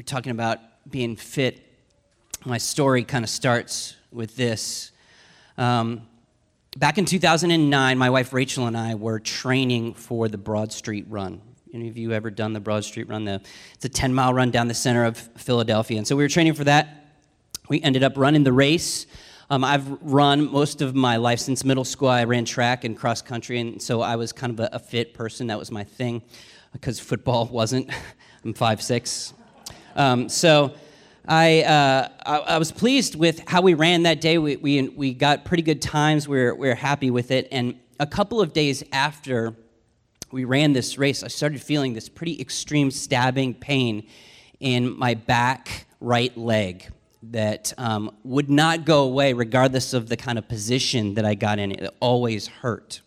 we're talking about being fit. My story kind of starts with this. Um, back in 2009, my wife Rachel and I were training for the Broad Street Run. Any of you ever done the Broad Street Run? The, it's a 10 mile run down the center of Philadelphia. And so we were training for that. We ended up running the race. Um, I've run most of my life since middle school. I ran track and cross country, and so I was kind of a, a fit person. That was my thing because football wasn't. I'm 5'6. Um, so I, uh, I, I, was pleased with how we ran that day. We, we, we got pretty good times. We were, we were happy with it. And a couple of days after we ran this race, I started feeling this pretty extreme stabbing pain in my back right leg that um, would not go away regardless of the kind of position that I got in. It always hurt.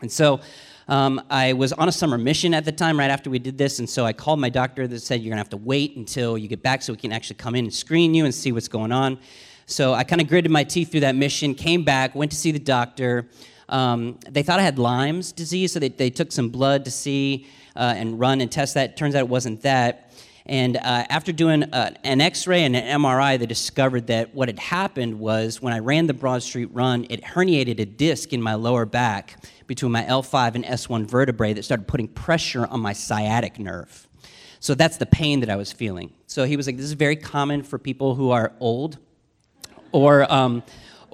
And so um, I was on a summer mission at the time, right after we did this, and so I called my doctor that said, You're gonna have to wait until you get back so we can actually come in and screen you and see what's going on. So I kind of gritted my teeth through that mission, came back, went to see the doctor. Um, they thought I had Lyme's disease, so they, they took some blood to see uh, and run and test that. Turns out it wasn't that. And uh, after doing uh, an x ray and an MRI, they discovered that what had happened was when I ran the Broad Street run, it herniated a disc in my lower back between my L5 and S1 vertebrae that started putting pressure on my sciatic nerve. So that's the pain that I was feeling. So he was like, This is very common for people who are old or. Um,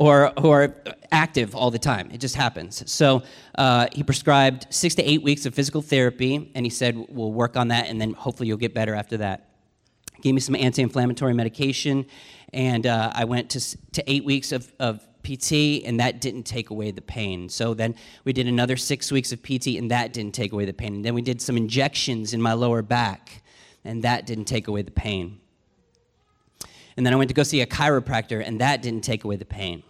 or who are active all the time. It just happens. So uh, he prescribed six to eight weeks of physical therapy, and he said, We'll work on that, and then hopefully you'll get better after that. Gave me some anti inflammatory medication, and uh, I went to, to eight weeks of, of PT, and that didn't take away the pain. So then we did another six weeks of PT, and that didn't take away the pain. And then we did some injections in my lower back, and that didn't take away the pain. And then I went to go see a chiropractor, and that didn't take away the pain.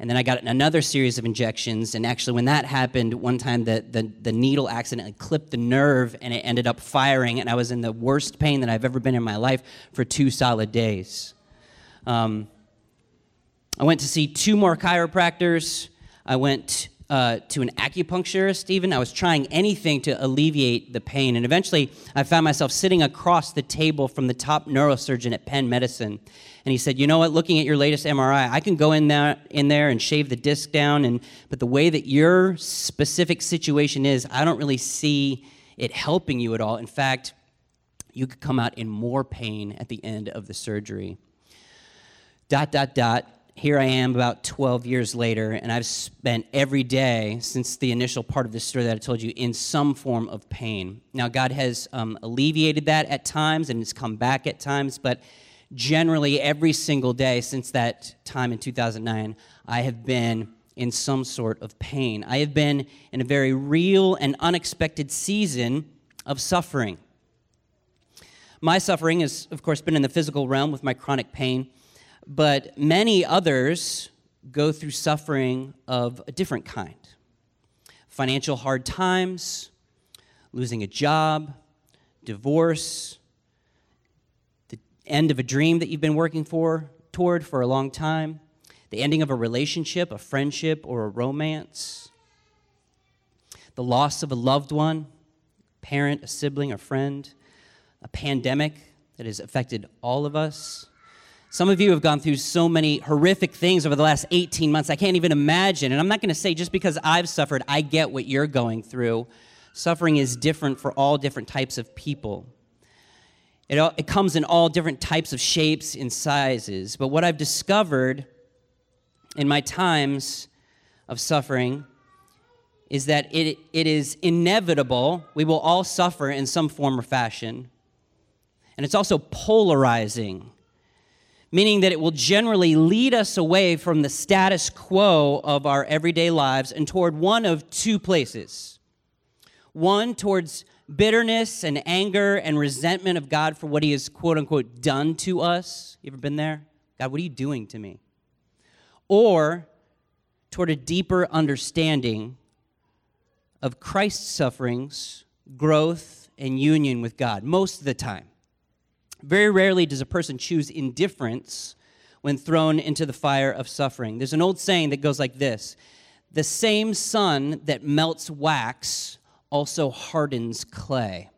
And then I got another series of injections, and actually, when that happened, one time the, the, the needle accidentally clipped the nerve, and it ended up firing, and I was in the worst pain that I've ever been in my life for two solid days. Um, I went to see two more chiropractors. I went uh, to an acupuncturist, even. I was trying anything to alleviate the pain. And eventually, I found myself sitting across the table from the top neurosurgeon at Penn Medicine. And he said, You know what? Looking at your latest MRI, I can go in there, in there and shave the disc down. And, but the way that your specific situation is, I don't really see it helping you at all. In fact, you could come out in more pain at the end of the surgery. Dot, dot, dot here I am about 12 years later, and I've spent every day since the initial part of this story that I told you in some form of pain. Now, God has um, alleviated that at times and it's come back at times, but generally, every single day since that time in 2009, I have been in some sort of pain. I have been in a very real and unexpected season of suffering. My suffering has, of course, been in the physical realm with my chronic pain. But many others go through suffering of a different kind financial hard times, losing a job, divorce, end of a dream that you've been working for toward for a long time, the ending of a relationship, a friendship, or a romance, the loss of a loved one, parent, a sibling, a friend, a pandemic that has affected all of us some of you have gone through so many horrific things over the last 18 months, I can't even imagine. And I'm not going to say just because I've suffered, I get what you're going through. Suffering is different for all different types of people. It, all, it comes in all different types of shapes and sizes. But what I've discovered in my times of suffering is that it, it is inevitable. We will all suffer in some form or fashion. And it's also polarizing meaning that it will generally lead us away from the status quo of our everyday lives and toward one of two places. One, towards bitterness and anger and resentment of God for what He has, quote unquote, done to us. You ever been there? God, what are you doing to me? Or toward a deeper understanding of Christ's sufferings, growth, and union with God, most of the time. Very rarely does a person choose indifference when thrown into the fire of suffering. There's an old saying that goes like this The same sun that melts wax also hardens clay.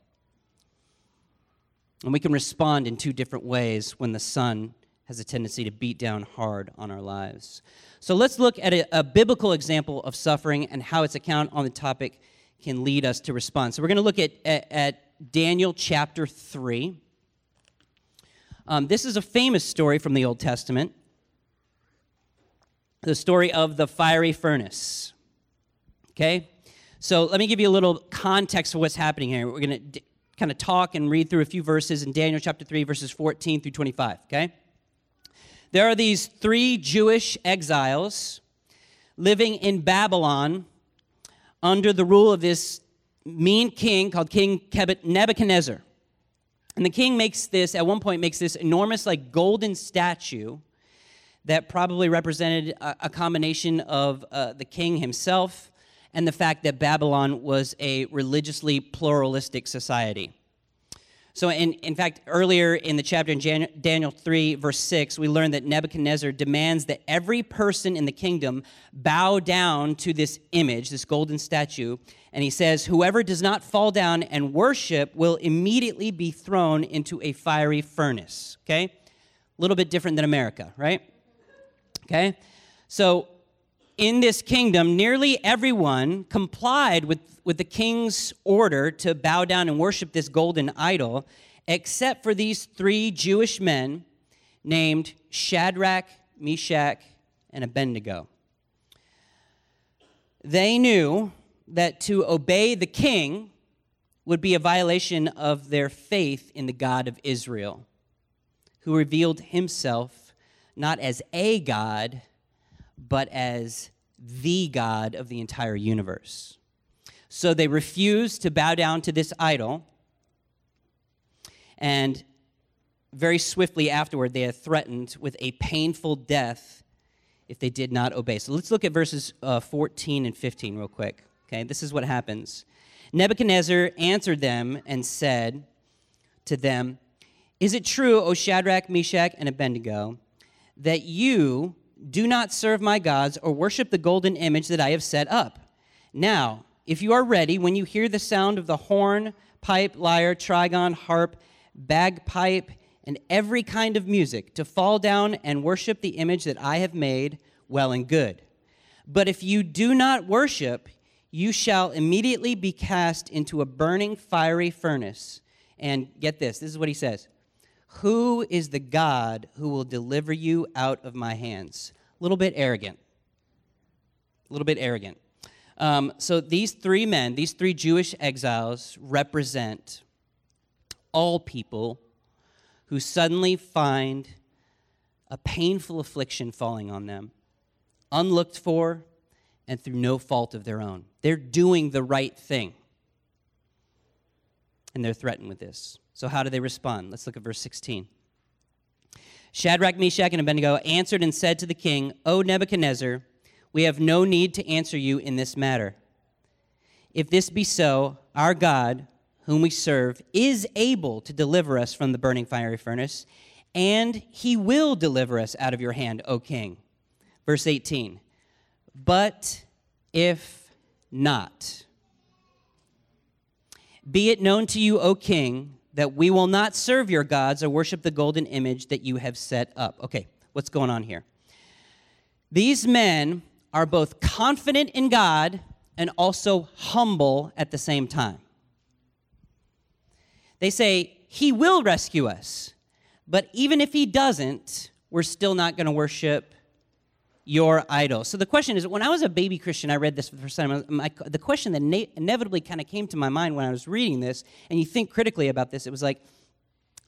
And we can respond in two different ways when the sun has a tendency to beat down hard on our lives. So let's look at a, a biblical example of suffering and how its account on the topic can lead us to respond. So we're going to look at, at, at Daniel chapter 3. Um, this is a famous story from the Old Testament the story of the fiery furnace. Okay? So let me give you a little context for what's happening here. We're going to d- kind of talk and read through a few verses in Daniel chapter 3, verses 14 through 25. Okay? There are these three Jewish exiles living in Babylon under the rule of this mean king called King Nebuchadnezzar. And the king makes this, at one point, makes this enormous, like, golden statue that probably represented a, a combination of uh, the king himself and the fact that Babylon was a religiously pluralistic society. So, in, in fact, earlier in the chapter in Jan- Daniel 3, verse 6, we learn that Nebuchadnezzar demands that every person in the kingdom bow down to this image, this golden statue. And he says, Whoever does not fall down and worship will immediately be thrown into a fiery furnace. Okay? A little bit different than America, right? Okay? So, in this kingdom, nearly everyone complied with, with the king's order to bow down and worship this golden idol, except for these three Jewish men named Shadrach, Meshach, and Abednego. They knew that to obey the king would be a violation of their faith in the God of Israel, who revealed himself not as a God, but as the God of the entire universe. So they refused to bow down to this idol. And very swiftly afterward, they are threatened with a painful death if they did not obey. So let's look at verses uh, 14 and 15 real quick. Okay, this is what happens. Nebuchadnezzar answered them and said to them, Is it true, O Shadrach, Meshach, and Abednego, that you do not serve my gods or worship the golden image that I have set up. Now, if you are ready, when you hear the sound of the horn, pipe, lyre, trigon, harp, bagpipe, and every kind of music, to fall down and worship the image that I have made, well and good. But if you do not worship, you shall immediately be cast into a burning fiery furnace. And get this this is what he says who is the God who will deliver you out of my hands? A little bit arrogant. A little bit arrogant. Um, so these three men, these three Jewish exiles, represent all people who suddenly find a painful affliction falling on them, unlooked for, and through no fault of their own. They're doing the right thing, and they're threatened with this. So, how do they respond? Let's look at verse 16. Shadrach, Meshach, and Abednego answered and said to the king, O Nebuchadnezzar, we have no need to answer you in this matter. If this be so, our God, whom we serve, is able to deliver us from the burning fiery furnace, and he will deliver us out of your hand, O king. Verse 18. But if not, be it known to you, O king, that we will not serve your gods or worship the golden image that you have set up. Okay, what's going on here? These men are both confident in God and also humble at the same time. They say, He will rescue us, but even if He doesn't, we're still not going to worship your idol. So the question is when I was a baby Christian, I read this for the first time. My, the question that na- inevitably kind of came to my mind when I was reading this, and you think critically about this, it was like,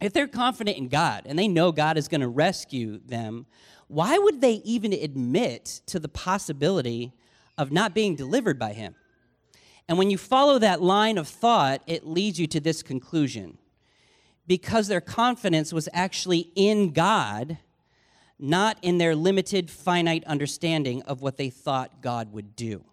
if they're confident in God and they know God is going to rescue them, why would they even admit to the possibility of not being delivered by Him? And when you follow that line of thought, it leads you to this conclusion. Because their confidence was actually in God not in their limited, finite understanding of what they thought God would do.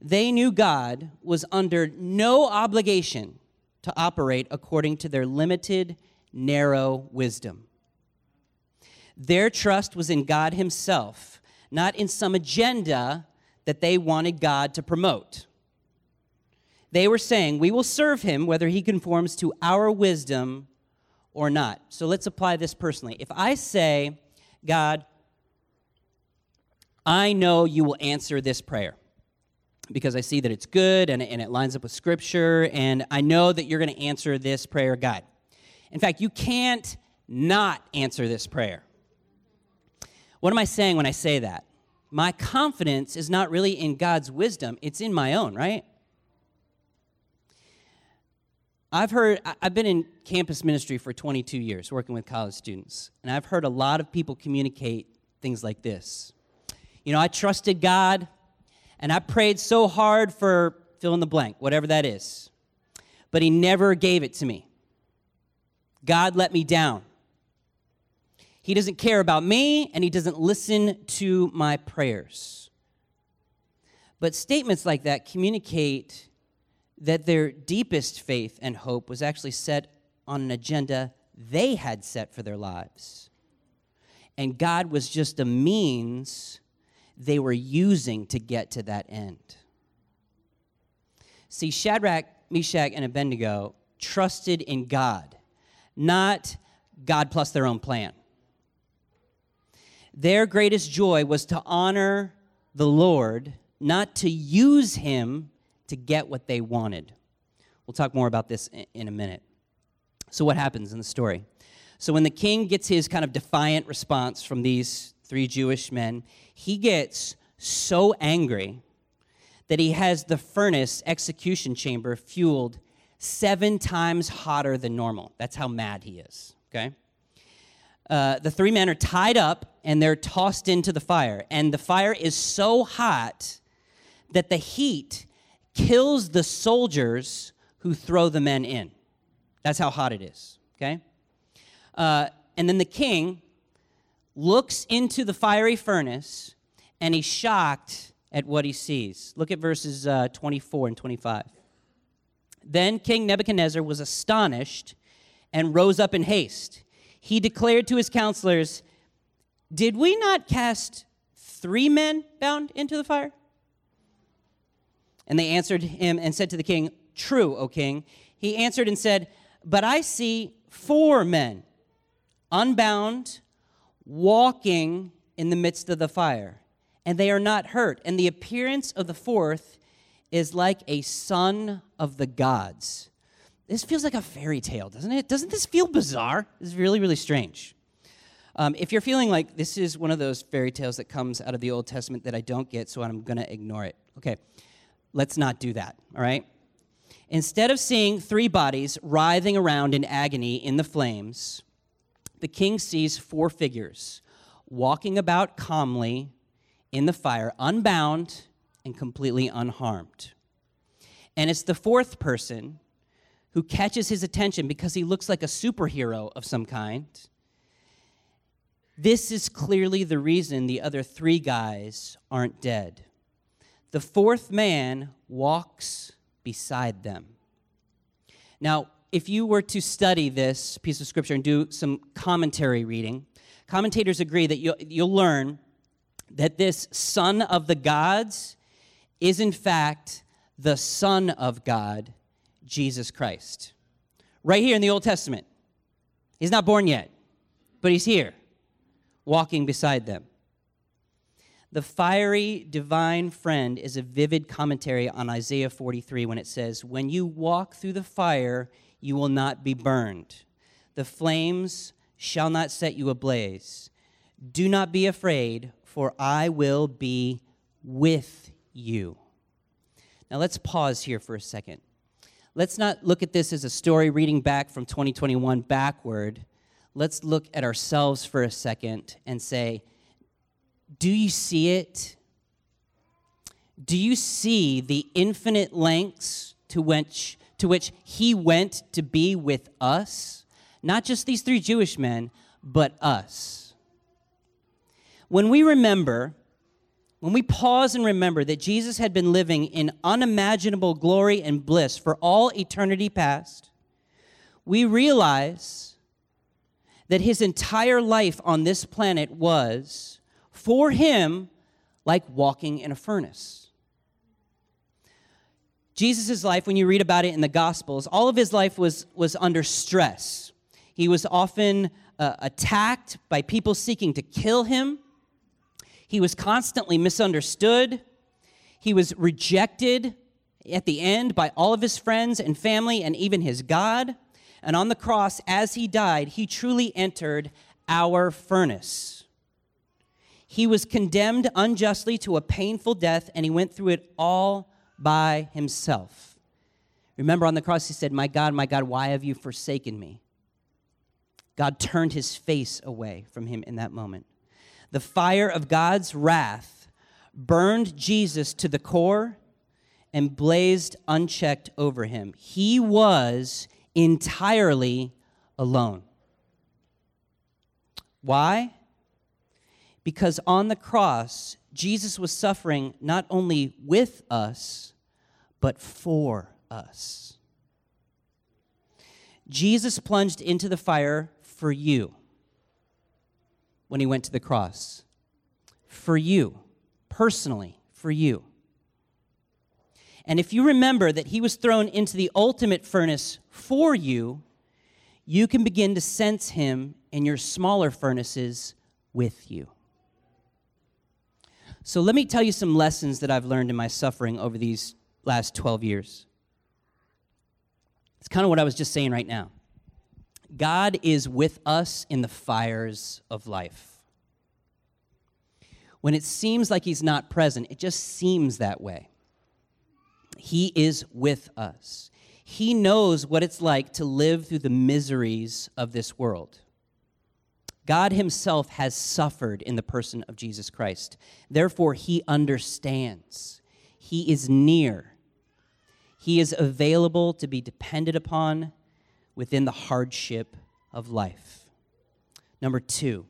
They knew God was under no obligation to operate according to their limited, narrow wisdom. Their trust was in God Himself, not in some agenda that they wanted God to promote. They were saying, We will serve him whether he conforms to our wisdom or not. So let's apply this personally. If I say, God, I know you will answer this prayer because I see that it's good and, and it lines up with Scripture, and I know that you're going to answer this prayer, God. In fact, you can't not answer this prayer. What am I saying when I say that? My confidence is not really in God's wisdom, it's in my own, right? I've heard, I've been in campus ministry for 22 years, working with college students, and I've heard a lot of people communicate things like this. You know, I trusted God, and I prayed so hard for fill in the blank, whatever that is, but He never gave it to me. God let me down. He doesn't care about me, and He doesn't listen to my prayers. But statements like that communicate that their deepest faith and hope was actually set on an agenda they had set for their lives. And God was just a means they were using to get to that end. See, Shadrach, Meshach, and Abednego trusted in God, not God plus their own plan. Their greatest joy was to honor the Lord, not to use him to get what they wanted. We'll talk more about this in a minute. So, what happens in the story? So, when the king gets his kind of defiant response from these three Jewish men, he gets so angry that he has the furnace execution chamber fueled seven times hotter than normal. That's how mad he is, okay? Uh, the three men are tied up and they're tossed into the fire. And the fire is so hot that the heat kills the soldiers who throw the men in. That's how hot it is, okay? Uh, and then the king looks into the fiery furnace and he's shocked at what he sees. Look at verses uh, 24 and 25. Then King Nebuchadnezzar was astonished and rose up in haste. He declared to his counselors, Did we not cast three men bound into the fire? And they answered him and said to the king, True, O king. He answered and said, But I see four men, unbound, walking in the midst of the fire, and they are not hurt. And the appearance of the fourth is like a son of the gods. This feels like a fairy tale, doesn't it? Doesn't this feel bizarre? It's really, really strange. Um, if you're feeling like this is one of those fairy tales that comes out of the Old Testament that I don't get, so I'm going to ignore it. Okay, Let's not do that, all right? Instead of seeing three bodies writhing around in agony in the flames, the king sees four figures walking about calmly in the fire, unbound and completely unharmed. And it's the fourth person who catches his attention because he looks like a superhero of some kind. This is clearly the reason the other three guys aren't dead. The fourth man walks beside them. Now, if you were to study this piece of scripture and do some commentary reading, commentators agree that you'll, you'll learn that this son of the gods is, in fact, the Son of God, Jesus Christ. Right here in the Old Testament. He's not born yet, but he's here, walking beside them. The fiery divine friend is a vivid commentary on Isaiah 43 when it says, When you walk through the fire, you will not be burned. The flames shall not set you ablaze. Do not be afraid, for I will be with you. Now let's pause here for a second. Let's not look at this as a story reading back from 2021 backward. Let's look at ourselves for a second and say, do you see it? Do you see the infinite lengths to which, to which he went to be with us? Not just these three Jewish men, but us. When we remember, when we pause and remember that Jesus had been living in unimaginable glory and bliss for all eternity past, we realize that his entire life on this planet was for him like walking in a furnace. Jesus' life, when you read about it in the Gospels, all of his life was, was under stress. He was often uh, attacked by people seeking to kill him. He was constantly misunderstood. He was rejected at the end by all of his friends and family and even his God. And on the cross, as he died, he truly entered our furnace. He was condemned unjustly to a painful death, and he went through it all by himself. Remember on the cross, he said, My God, my God, why have you forsaken me? God turned his face away from him in that moment. The fire of God's wrath burned Jesus to the core and blazed unchecked over him. He was entirely alone. Why? Because on the cross, Jesus was suffering not only with us, but for us. Jesus plunged into the fire for you when he went to the cross. For you, personally, for you. And if you remember that he was thrown into the ultimate furnace for you, you can begin to sense him in your smaller furnaces with you. So let me tell you some lessons that I've learned in my suffering over these last 12 years. It's kind of what I was just saying right now. God is with us in the fires of life. When it seems like He's not present, it just seems that way. He is with us. He knows what it's like to live through the miseries of this world. God Himself has suffered in the person of Jesus Christ. Therefore, He understands. He is near. He is available to be depended upon within the hardship of life. Number two,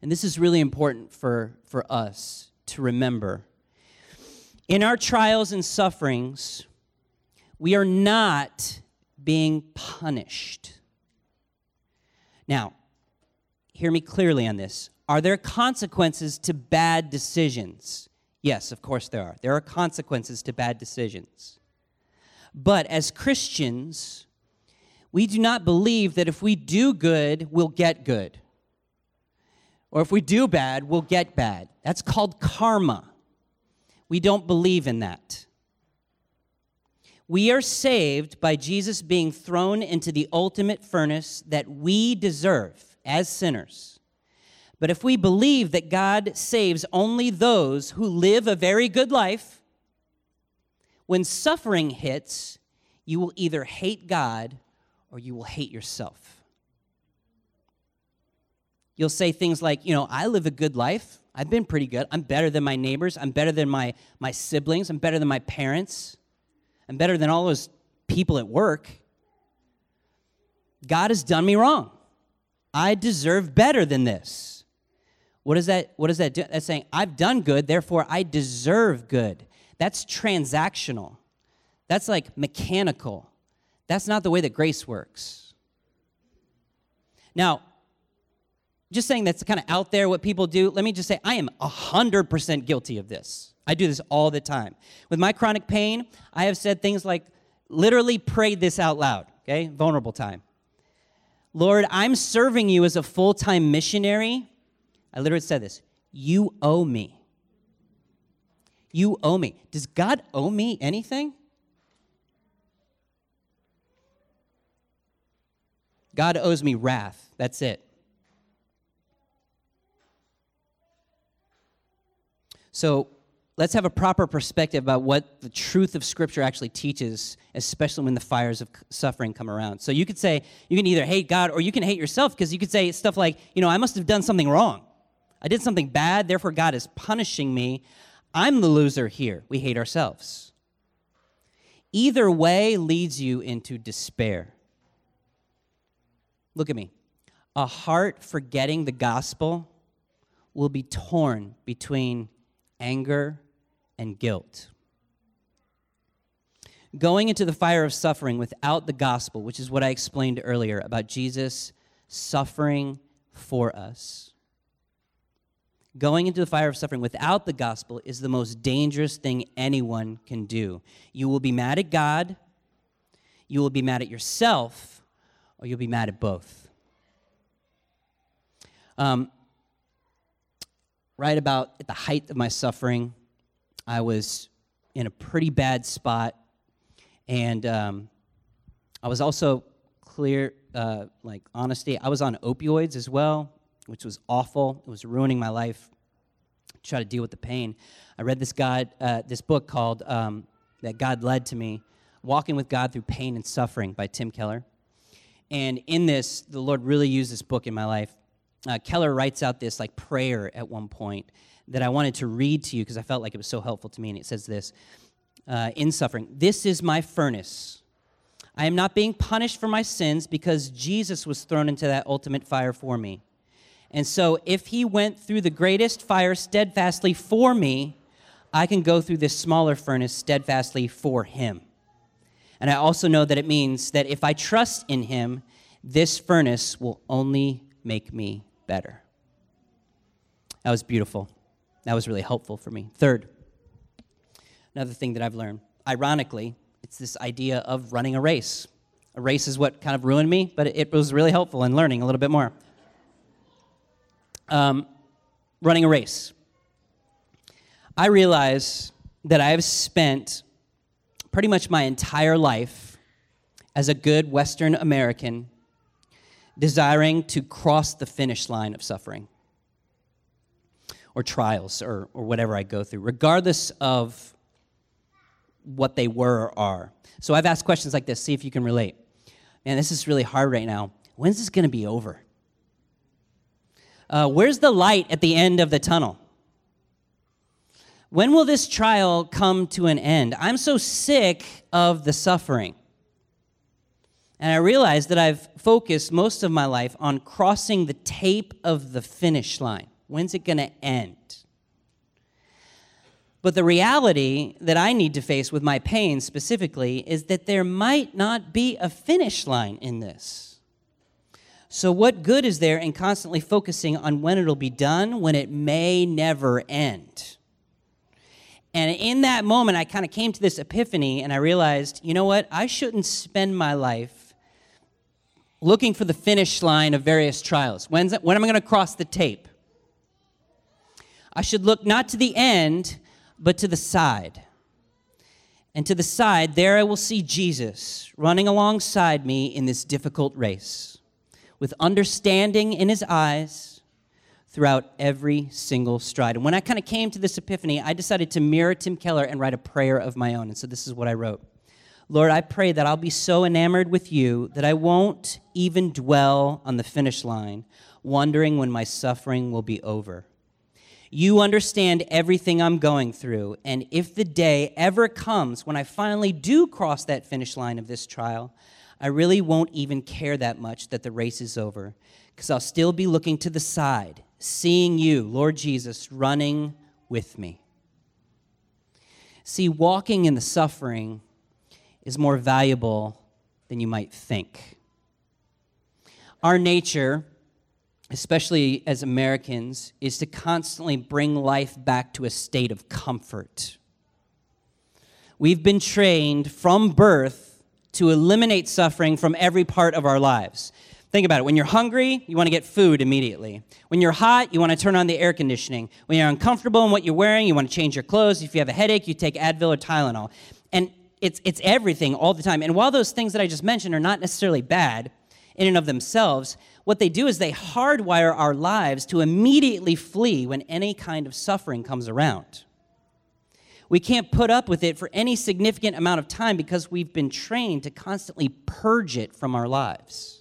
and this is really important for, for us to remember. In our trials and sufferings, we are not being punished. Now, hear me clearly on this. Are there consequences to bad decisions? Yes, of course there are. There are consequences to bad decisions. But as Christians, we do not believe that if we do good, we'll get good. Or if we do bad, we'll get bad. That's called karma. We don't believe in that. We are saved by Jesus being thrown into the ultimate furnace that we deserve as sinners. But if we believe that God saves only those who live a very good life, when suffering hits, you will either hate God or you will hate yourself. You'll say things like, you know, I live a good life. I've been pretty good. I'm better than my neighbors. I'm better than my, my siblings. I'm better than my parents. I'm better than all those people at work. God has done me wrong. I deserve better than this. What is that? What does that do? That's saying, I've done good, therefore I deserve good. That's transactional. That's like mechanical. That's not the way that grace works. Now, just saying that's kind of out there what people do, let me just say I am 100% guilty of this. I do this all the time. With my chronic pain, I have said things like, literally prayed this out loud, okay? Vulnerable time. Lord, I'm serving you as a full time missionary. I literally said this You owe me. You owe me. Does God owe me anything? God owes me wrath. That's it. So let's have a proper perspective about what the truth of Scripture actually teaches, especially when the fires of suffering come around. So you could say, you can either hate God or you can hate yourself because you could say stuff like, you know, I must have done something wrong. I did something bad, therefore God is punishing me. I'm the loser here. We hate ourselves. Either way leads you into despair. Look at me. A heart forgetting the gospel will be torn between anger and guilt. Going into the fire of suffering without the gospel, which is what I explained earlier about Jesus suffering for us. Going into the fire of suffering without the gospel is the most dangerous thing anyone can do. You will be mad at God, you will be mad at yourself, or you'll be mad at both. Um, right about at the height of my suffering, I was in a pretty bad spot, and um, I was also clear, uh, like honesty. I was on opioids as well which was awful. It was ruining my life. Try to deal with the pain. I read this God, uh, this book called um, that God led to me, "Walking with God Through Pain and Suffering" by Tim Keller. And in this, the Lord really used this book in my life. Uh, Keller writes out this like prayer at one point that I wanted to read to you because I felt like it was so helpful to me. And it says this uh, in suffering This is my furnace. I am not being punished for my sins because Jesus was thrown into that ultimate fire for me. And so, if he went through the greatest fire steadfastly for me, I can go through this smaller furnace steadfastly for him. And I also know that it means that if I trust in him, this furnace will only make me better. That was beautiful. That was really helpful for me. Third, another thing that I've learned ironically, it's this idea of running a race. A race is what kind of ruined me, but it was really helpful in learning a little bit more um, running a race. I realize that I have spent pretty much my entire life as a good Western American desiring to cross the finish line of suffering or trials or, or whatever I go through, regardless of what they were or are. So I've asked questions like this, see if you can relate. Man, this is really hard right now. When's this going to be over? uh, where's the light at the end of the tunnel? When will this trial come to an end? I'm so sick of the suffering. And I realize that I've focused most of my life on crossing the tape of the finish line. When's it going to end? But the reality that I need to face with my pain specifically is that there might not be a finish line in this. So, what good is there in constantly focusing on when it'll be done when it may never end? And in that moment, I kind of came to this epiphany and I realized, you know what? I shouldn't spend my life looking for the finish line of various trials. When's when am I going to cross the tape? I should look not to the end, but to the side. And to the side, there I will see Jesus running alongside me in this difficult race with understanding in his eyes throughout every single stride. And when I kind of came to this epiphany, I decided to mirror Tim Keller and write a prayer of my own. And so this is what I wrote Lord, I pray that I'll be so enamored with you that I won't even dwell on the finish line, wondering when my suffering will be over. You understand everything I'm going through, and if the day ever comes when I finally do cross that finish line of this trial, I really won't even care that much that the race is over because I'll still be looking to the side, seeing you, Lord Jesus, running with me. See, walking in the suffering is more valuable than you might think. Our nature, especially as Americans, is to constantly bring life back to a state of comfort. We've been trained from birth to eliminate suffering from every part of our lives. Think about it. When you're hungry, you want to get food immediately. When you're hot, you want to turn on the air conditioning. When you're uncomfortable in what you're wearing, you want to change your clothes. If you have a headache, you take Advil or Tylenol. And it's, it's everything all the time. And while those things that I just mentioned are not necessarily bad in and of themselves, what they do is they hardwire our lives to immediately flee when any kind of suffering comes around. We can't put up with it for any significant amount of time because we've been trained to constantly purge it from our lives.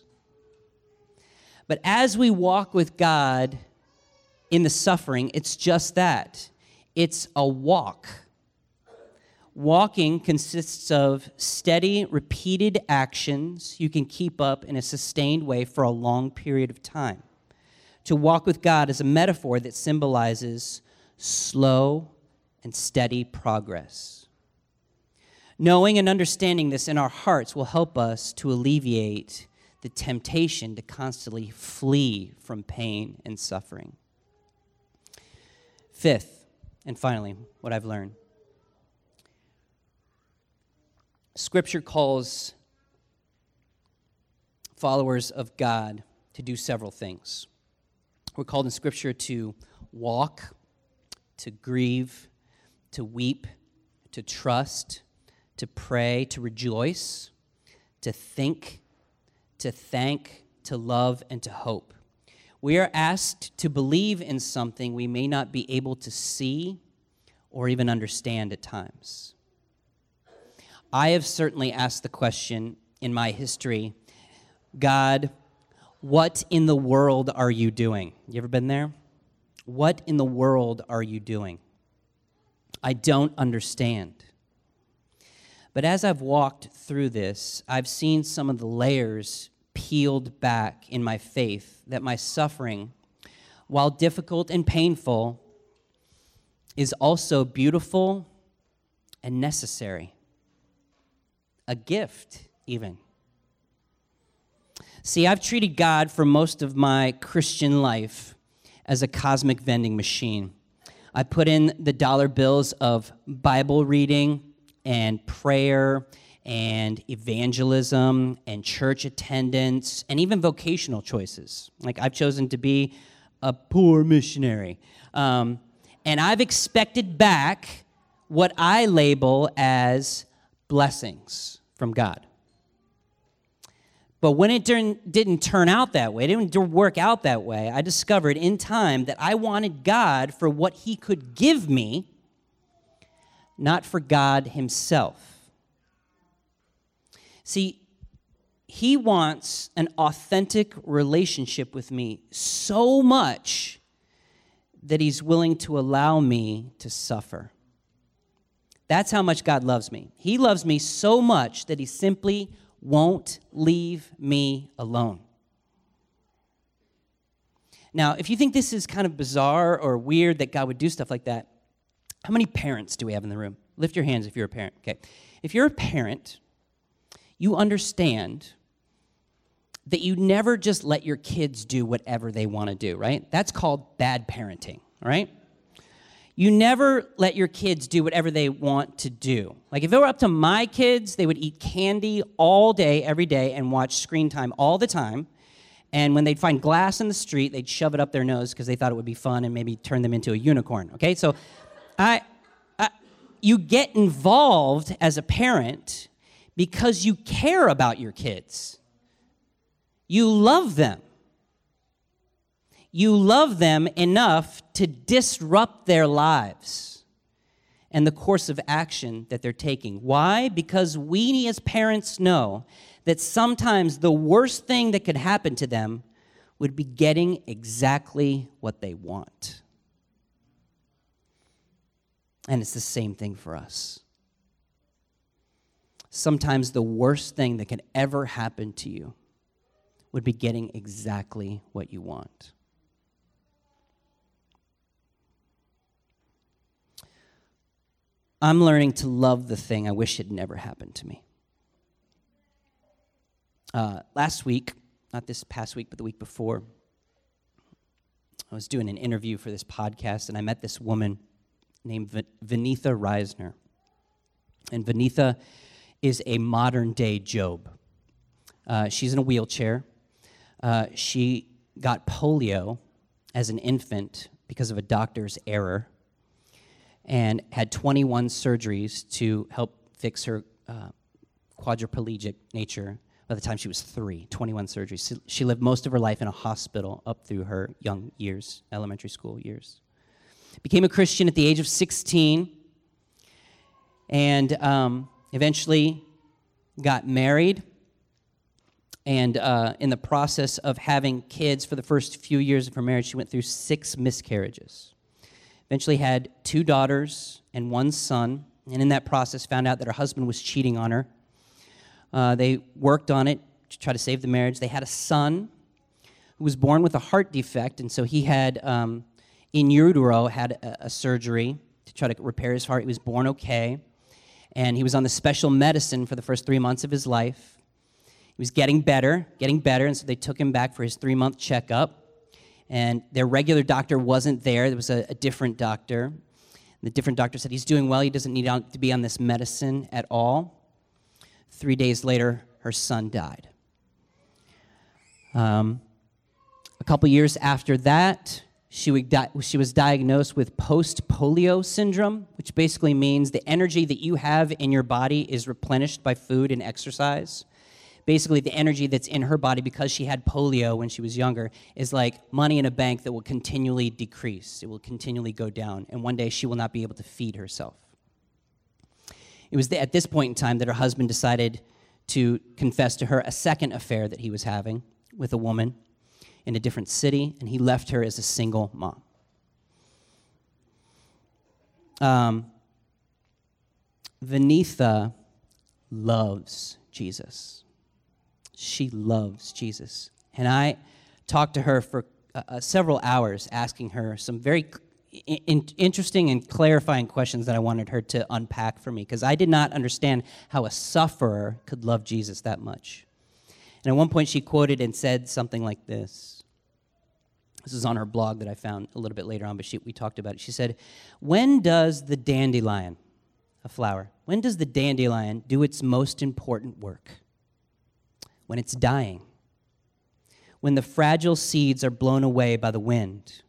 But as we walk with God in the suffering, it's just that it's a walk. Walking consists of steady, repeated actions you can keep up in a sustained way for a long period of time. To walk with God is a metaphor that symbolizes slow, and steady progress. Knowing and understanding this in our hearts will help us to alleviate the temptation to constantly flee from pain and suffering. Fifth, and finally, what I've learned Scripture calls followers of God to do several things. We're called in Scripture to walk, to grieve, to weep, to trust, to pray, to rejoice, to think, to thank, to love, and to hope. We are asked to believe in something we may not be able to see or even understand at times. I have certainly asked the question in my history God, what in the world are you doing? You ever been there? What in the world are you doing? I don't understand. But as I've walked through this, I've seen some of the layers peeled back in my faith that my suffering, while difficult and painful, is also beautiful and necessary. A gift, even. See, I've treated God for most of my Christian life as a cosmic vending machine. I put in the dollar bills of Bible reading and prayer and evangelism and church attendance and even vocational choices. Like I've chosen to be a poor missionary. Um, and I've expected back what I label as blessings from God. But when it didn't turn out that way, it didn't work out that way, I discovered in time that I wanted God for what He could give me, not for God Himself. See, He wants an authentic relationship with me so much that He's willing to allow me to suffer. That's how much God loves me. He loves me so much that He simply won't leave me alone. Now, if you think this is kind of bizarre or weird that God would do stuff like that, how many parents do we have in the room? Lift your hands if you're a parent. Okay. If you're a parent, you understand that you never just let your kids do whatever they want to do, right? That's called bad parenting, right? You never let your kids do whatever they want to do. Like if it were up to my kids, they would eat candy all day, every day, and watch screen time all the time. And when they'd find glass in the street, they'd shove it up their nose because they thought it would be fun and maybe turn them into a unicorn. Okay, so I, I, you get involved as a parent because you care about your kids. You love them you love them enough to disrupt their lives and the course of action that they're taking. Why? Because we as parents know that sometimes the worst thing that could happen to them would be getting exactly what they want. And it's the same thing for us. Sometimes the worst thing that could ever happen to you would be getting exactly what you want. I'm learning to love the thing I wish had never happened to me. Uh, last week, not this past week, but the week before, I was doing an interview for this podcast, and I met this woman named v- Vaneetha Risner. And Vaneetha is a modern day Job. Uh, she's in a wheelchair. Uh, she got polio as an infant because of a doctor's error and had 21 surgeries to help fix her uh, quadriplegic nature by the time she was three 21 surgeries. She lived most of her life in a hospital up through her young years elementary school years. Became a christian at the age of 16 and um, eventually got married and uh, in the process of having kids for the first few years of her marriage she went through six miscarriages eventually had two daughters and one son, and in that process found out that her husband was cheating on her. Uh, they worked on it to try to save the marriage. They had a son who was born with a heart defect, and so he had, um, in utero, had a, a surgery to try to repair his heart. He was born okay, and he was on the special medicine for the first three months of his life. He was getting better, getting better, and so they took him back for his three month checkup. And their regular doctor wasn't there, there was a, a different doctor. The different doctor said, He's doing well, he doesn't need to be on this medicine at all. Three days later, her son died. Um, a couple years after that, she, di- she was diagnosed with post polio syndrome, which basically means the energy that you have in your body is replenished by food and exercise. Basically, the energy that's in her body because she had polio when she was younger is like money in a bank that will continually decrease. It will continually go down, and one day she will not be able to feed herself. It was at this point in time that her husband decided to confess to her a second affair that he was having with a woman in a different city, and he left her as a single mom. Um, Vaneetha loves Jesus. She loves Jesus. And I talked to her for uh, uh several hours, asking her some very in- interesting and clarifying questions that I wanted her to unpack for me, because I did not understand how a sufferer could love Jesus that much. And at one point, she quoted and said something like this. This is on her blog that I found a little bit later on, but she, we talked about it. She said, When does the dandelion, a flower, when does the dandelion do its most important work? When it's dying. When the fragile seeds are blown away by the wind.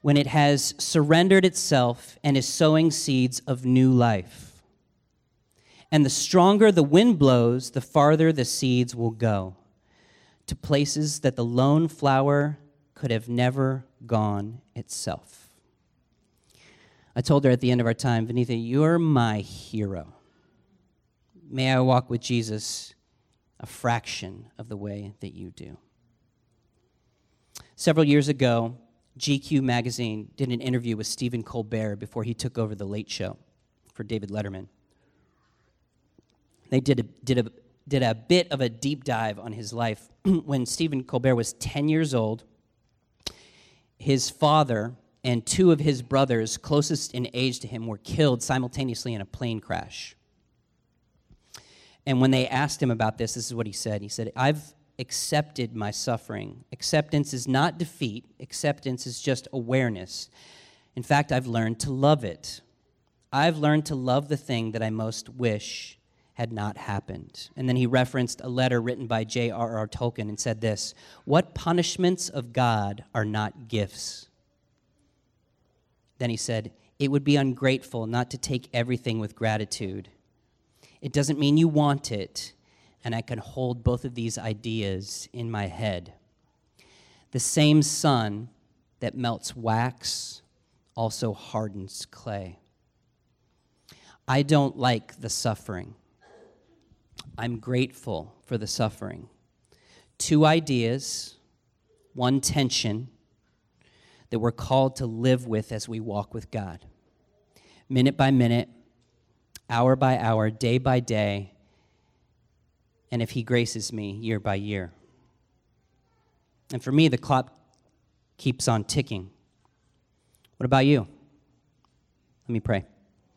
When it has surrendered itself and is sowing seeds of new life and the stronger the wind blows, the farther the seeds will go to places that the lone flower could have never gone itself. I told her at the end of our time, Vaneetha, you're my hero. May I walk with Jesus a fraction of the way that you do. Several years ago, GQ magazine did an interview with Stephen Colbert before he took over The Late Show for David Letterman. They did a, did a, did a bit of a deep dive on his life. when Stephen Colbert was 10 years old, his father and two of his brothers, closest in age to him, were killed simultaneously in a plane crash. And when they asked him about this, this is what he said. He said, I've accepted my suffering. Acceptance is not defeat, acceptance is just awareness. In fact, I've learned to love it. I've learned to love the thing that I most wish had not happened. And then he referenced a letter written by J.R.R. Tolkien and said this What punishments of God are not gifts? Then he said, It would be ungrateful not to take everything with gratitude. It doesn't mean you want it, and I can hold both of these ideas in my head. The same sun that melts wax also hardens clay. I don't like the suffering. I'm grateful for the suffering. Two ideas, one tension that we're called to live with as we walk with God. Minute by minute, hour by hour, day by day, and if He graces me, year by year. And for me, the clock keeps on ticking. What about you? Let me pray.